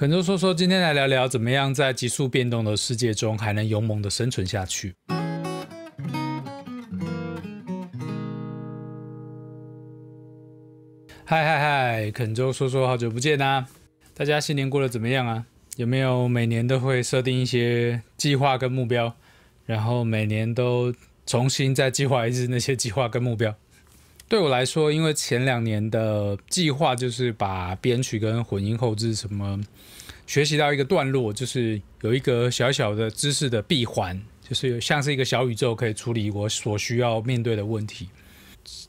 肯州说说，今天来聊聊怎么样在急速变动的世界中还能勇猛的生存下去。嗨嗨嗨，肯州说说，好久不见呐！大家新年过得怎么样啊？有没有每年都会设定一些计划跟目标，然后每年都重新再计划一次那些计划跟目标？对我来说，因为前两年的计划就是把编曲跟混音后置什么学习到一个段落，就是有一个小小的知识的闭环，就是像是一个小宇宙，可以处理我所需要面对的问题。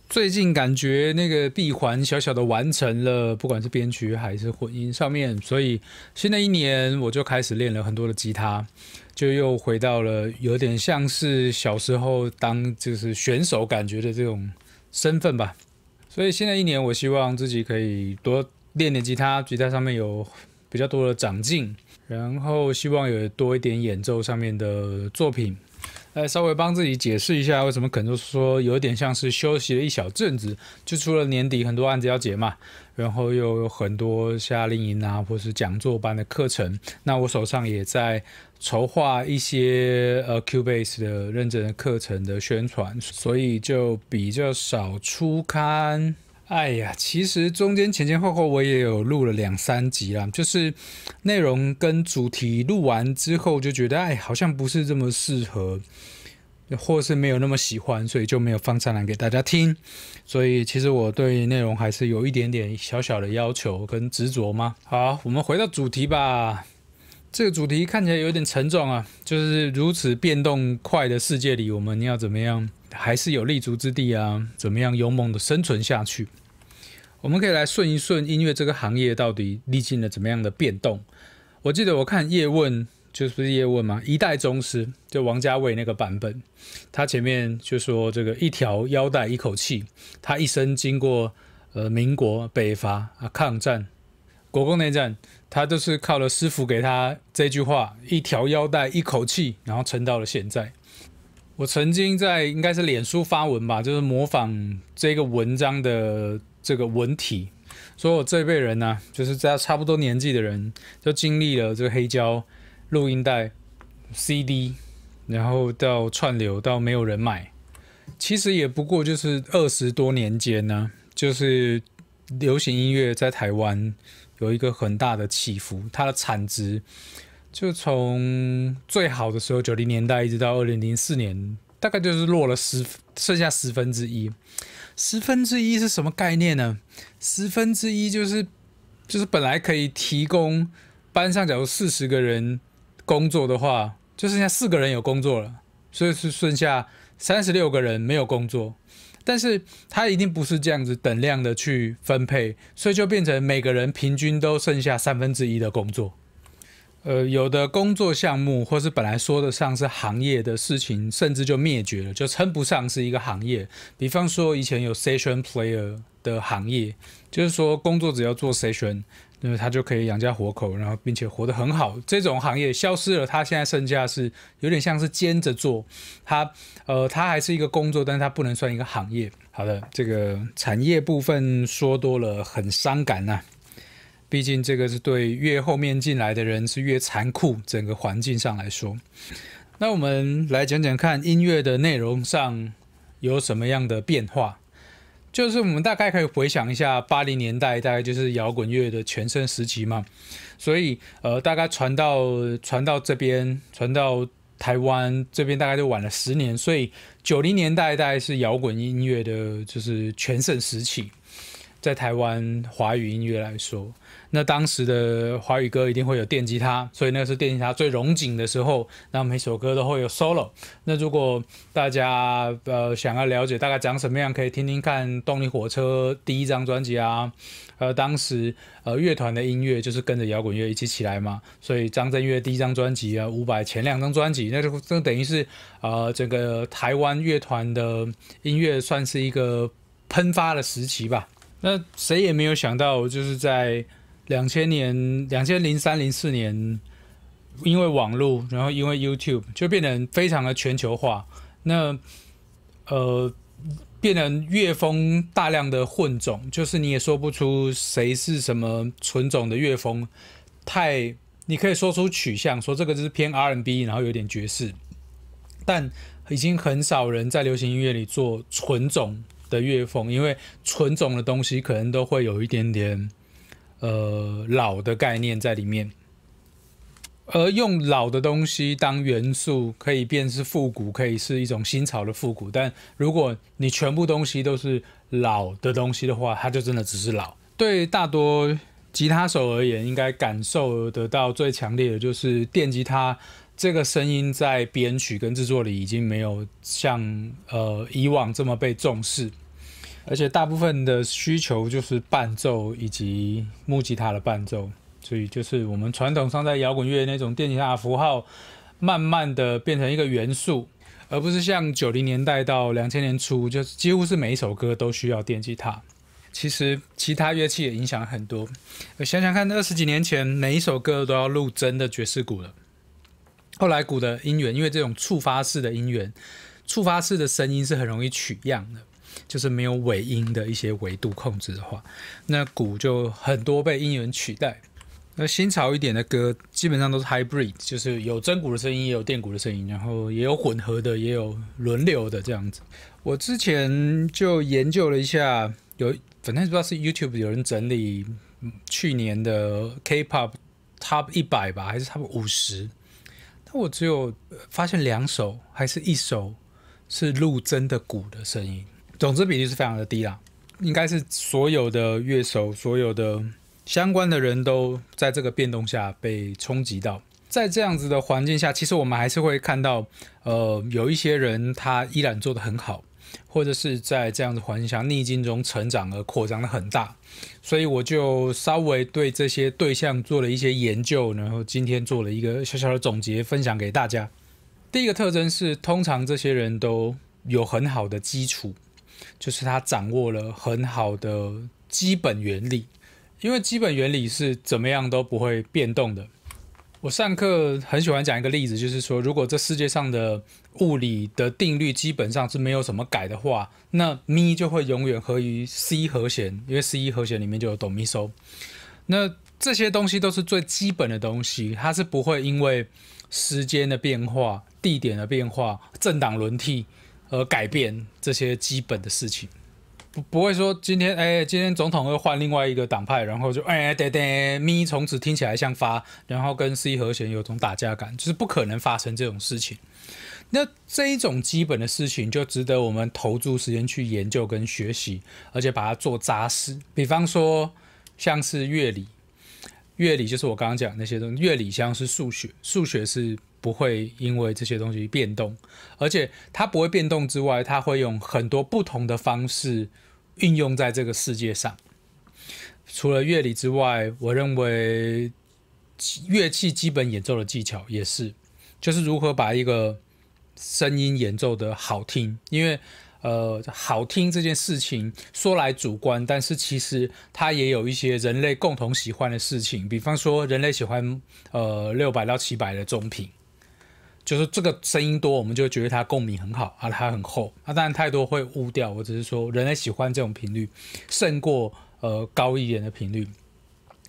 最近感觉那个闭环小小的完成了，不管是编曲还是混音上面，所以新的一年我就开始练了很多的吉他，就又回到了有点像是小时候当就是选手感觉的这种身份吧。所以新的一年，我希望自己可以多练练吉他，吉他上面有比较多的长进，然后希望有多一点演奏上面的作品。来稍微帮自己解释一下，为什么可能说有点像是休息了一小阵子，就除了年底很多案子要结嘛，然后又有很多夏令营啊，或是讲座班的课程，那我手上也在筹划一些呃 Cubase 的认证的课程的宣传，所以就比较少出刊。哎呀，其实中间前前后后我也有录了两三集啦，就是内容跟主题录完之后就觉得，哎，好像不是这么适合，或是没有那么喜欢，所以就没有放上来给大家听。所以其实我对内容还是有一点点小小的要求跟执着嘛。好，我们回到主题吧。这个主题看起来有点沉重啊，就是如此变动快的世界里，我们要怎么样还是有立足之地啊？怎么样勇猛的生存下去？我们可以来顺一顺音乐这个行业到底历经了怎么样的变动。我记得我看叶问，就是不是叶问嘛？一代宗师就王家卫那个版本，他前面就说这个一条腰带一口气，他一生经过呃民国北伐啊抗战、国共内战，他都是靠了师傅给他这句话一条腰带一口气，然后撑到了现在。我曾经在应该是脸书发文吧，就是模仿这个文章的。这个文体，所以我这一辈人呢，就是在差不多年纪的人，就经历了这个黑胶、录音带、CD，然后到串流，到没有人买。其实也不过就是二十多年间呢，就是流行音乐在台湾有一个很大的起伏，它的产值就从最好的时候九零年代一直到二零零四年，大概就是落了十，剩下十分之一。十分之一是什么概念呢？十分之一就是就是本来可以提供班上假如四十个人工作的话，就剩下四个人有工作了，所以是剩下三十六个人没有工作。但是它一定不是这样子等量的去分配，所以就变成每个人平均都剩下三分之一的工作。呃，有的工作项目，或是本来说得上是行业的事情，甚至就灭绝了，就称不上是一个行业。比方说，以前有 session player 的行业，就是说工作只要做 session，那么他就可以养家活口，然后并且活得很好。这种行业消失了，他现在剩下是有点像是兼着做，他呃，他还是一个工作，但是他不能算一个行业。好的，这个产业部分说多了很伤感呐。毕竟这个是对越后面进来的人是越残酷，整个环境上来说。那我们来讲讲看音乐的内容上有什么样的变化。就是我们大概可以回想一下八零年代，大概就是摇滚乐的全盛时期嘛。所以呃，大概传到传到这边，传到台湾这边大概就晚了十年。所以九零年代大概是摇滚音乐的就是全盛时期。在台湾华语音乐来说，那当时的华语歌一定会有电吉他，所以那是电吉他最融景的时候。那每首歌都会有 solo。那如果大家呃想要了解大概长什么样，可以听听看动力火车第一张专辑啊。呃，当时呃乐团的音乐就是跟着摇滚乐一起起来嘛，所以张震岳第一张专辑啊，伍佰前两张专辑，那就这等于是呃整个台湾乐团的音乐算是一个喷发的时期吧。那谁也没有想到，就是在两千年、两千零三、零四年，因为网络，然后因为 YouTube，就变得非常的全球化。那呃，变成乐风大量的混种，就是你也说不出谁是什么纯种的乐风。太，你可以说出取向，说这个就是偏 R&B，然后有点爵士，但已经很少人在流行音乐里做纯种的乐风，因为纯种的东西可能都会有一点点呃老的概念在里面。而用老的东西当元素，可以变是复古，可以是一种新潮的复古。但如果你全部东西都是老的东西的话，它就真的只是老。对大多吉他手而言，应该感受得到最强烈的就是电吉他这个声音在编曲跟制作里已经没有像呃以往这么被重视，而且大部分的需求就是伴奏以及木吉他的伴奏。所以就是我们传统上在摇滚乐那种电吉他符号，慢慢的变成一个元素，而不是像九零年代到两千年初，就几乎是每一首歌都需要电吉他。其实其他乐器也影响很多。想想看，二十几年前每一首歌都要录真的爵士鼓了。后来鼓的音源，因为这种触发式的音源，触发式的声音是很容易取样的，就是没有尾音的一些维度控制的话，那鼓就很多被音源取代。那新潮一点的歌，基本上都是 hybrid，就是有真鼓的声音，也有电鼓的声音，然后也有混合的，也有轮流的这样子。我之前就研究了一下，有反正不知道是 YouTube 有人整理去年的 K-pop Top 一百吧，还是 Top 五十？但我只有发现两首，还是一首是录真的鼓的声音，总之比例是非常的低啦。应该是所有的乐手，所有的。相关的人都在这个变动下被冲击到，在这样子的环境下，其实我们还是会看到，呃，有一些人他依然做得很好，或者是在这样子环境下逆境中成长而扩张的很大，所以我就稍微对这些对象做了一些研究，然后今天做了一个小小的总结，分享给大家。第一个特征是，通常这些人都有很好的基础，就是他掌握了很好的基本原理。因为基本原理是怎么样都不会变动的。我上课很喜欢讲一个例子，就是说，如果这世界上的物理的定律基本上是没有什么改的话，那咪就会永远合于 C 和弦，因为 C 和弦里面就有哆咪嗦。那这些东西都是最基本的东西，它是不会因为时间的变化、地点的变化、政党轮替而改变这些基本的事情。不不会说今天哎，今天总统又换另外一个党派，然后就哎对对咪从此听起来像发，然后跟 C 和弦有种打架感，就是不可能发生这种事情。那这一种基本的事情就值得我们投注时间去研究跟学习，而且把它做扎实。比方说像是乐理，乐理就是我刚刚讲那些东西，乐理像是数学，数学是。不会因为这些东西变动，而且它不会变动之外，它会用很多不同的方式运用在这个世界上。除了乐理之外，我认为乐器基本演奏的技巧也是，就是如何把一个声音演奏的好听，因为。呃，好听这件事情说来主观，但是其实它也有一些人类共同喜欢的事情，比方说人类喜欢呃六百到七百的中频。就是这个声音多，我们就觉得它共鸣很好啊，它很厚啊。当然太多会污掉，我只是说人类喜欢这种频率，胜过呃高一点的频率，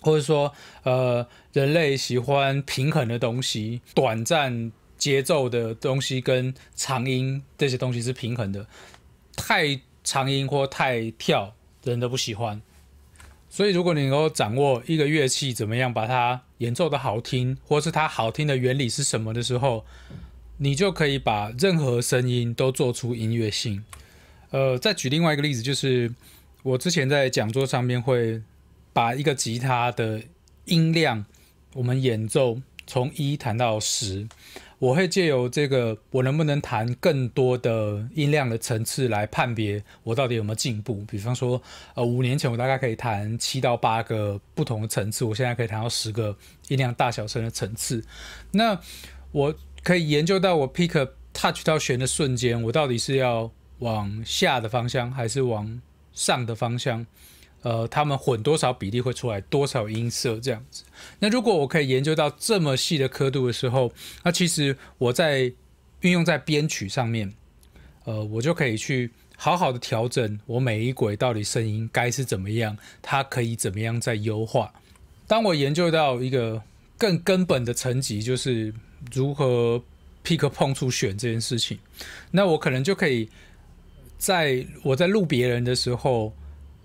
或者说呃人类喜欢平衡的东西，短暂节奏的东西跟长音这些东西是平衡的，太长音或太跳人都不喜欢。所以，如果你能够掌握一个乐器怎么样把它演奏的好听，或是它好听的原理是什么的时候，你就可以把任何声音都做出音乐性。呃，再举另外一个例子，就是我之前在讲座上面会把一个吉他的音量，我们演奏从一弹到十。我会借由这个，我能不能弹更多的音量的层次来判别我到底有没有进步。比方说，呃，五年前我大概可以弹七到八个不同的层次，我现在可以弹到十个音量大小声的层次。那我可以研究到我 pick touch 到弦的瞬间，我到底是要往下的方向还是往上的方向。呃，他们混多少比例会出来多少音色这样子。那如果我可以研究到这么细的刻度的时候，那其实我在运用在编曲上面，呃，我就可以去好好的调整我每一轨到底声音该是怎么样，它可以怎么样再优化。当我研究到一个更根本的层级，就是如何 pick 碰触选这件事情，那我可能就可以在我在录别人的时候，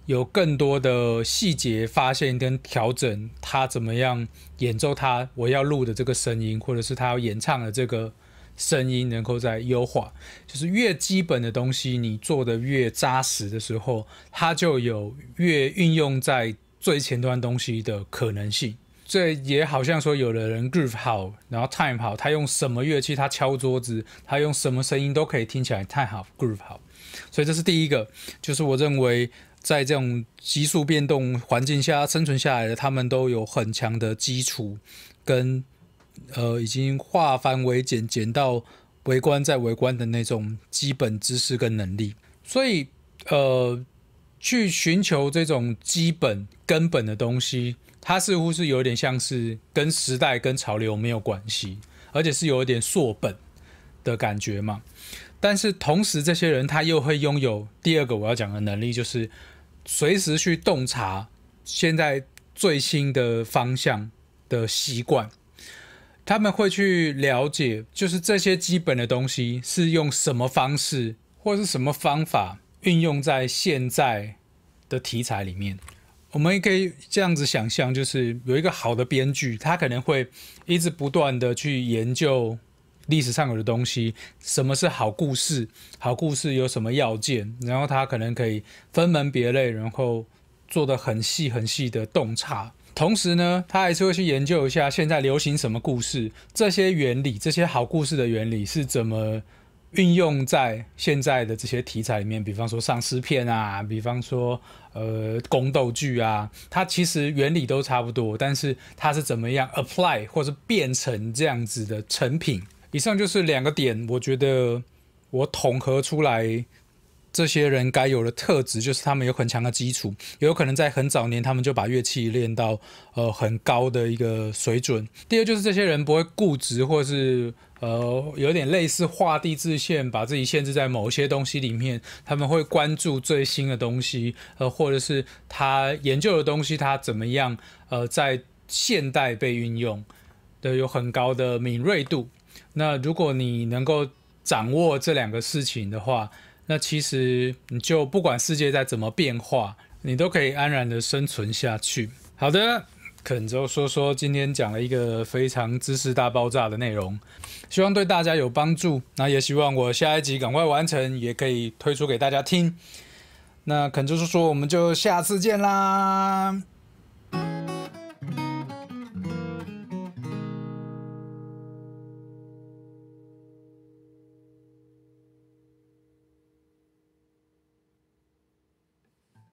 有更多的细节发现跟调整，他怎么样演奏他我要录的这个声音，或者是他要演唱的这个声音，能够在优化。就是越基本的东西，你做的越扎实的时候，它就有越运用在最前端东西的可能性。这也好像说，有的人 groove 好，然后 time 好，他用什么乐器，他敲桌子，他用什么声音都可以听起来太好，groove 好。所以这是第一个，就是我认为在这种急速变动环境下生存下来的，他们都有很强的基础，跟呃已经化繁为简，简到围观再围观的那种基本知识跟能力。所以呃，去寻求这种基本根本的东西。它似乎是有点像是跟时代、跟潮流没有关系，而且是有一点缩本的感觉嘛。但是同时，这些人他又会拥有第二个我要讲的能力，就是随时去洞察现在最新的方向的习惯。他们会去了解，就是这些基本的东西是用什么方式或是什么方法运用在现在的题材里面。我们也可以这样子想象，就是有一个好的编剧，他可能会一直不断的去研究历史上有的东西，什么是好故事，好故事有什么要件，然后他可能可以分门别类，然后做的很细很细的洞察。同时呢，他还是会去研究一下现在流行什么故事，这些原理，这些好故事的原理是怎么。运用在现在的这些题材里面，比方说丧尸片啊，比方说呃宫斗剧啊，它其实原理都差不多，但是它是怎么样 apply 或者变成这样子的成品？以上就是两个点，我觉得我统合出来。这些人该有的特质就是他们有很强的基础，有可能在很早年他们就把乐器练到呃很高的一个水准。第二就是这些人不会固执，或是呃有点类似画地自限，把自己限制在某些东西里面。他们会关注最新的东西，呃或者是他研究的东西，他怎么样呃在现代被运用的有很高的敏锐度。那如果你能够掌握这两个事情的话，那其实你就不管世界再怎么变化，你都可以安然的生存下去。好的，肯州说说今天讲了一个非常知识大爆炸的内容，希望对大家有帮助。那也希望我下一集赶快完成，也可以推出给大家听。那肯州说说，我们就下次见啦。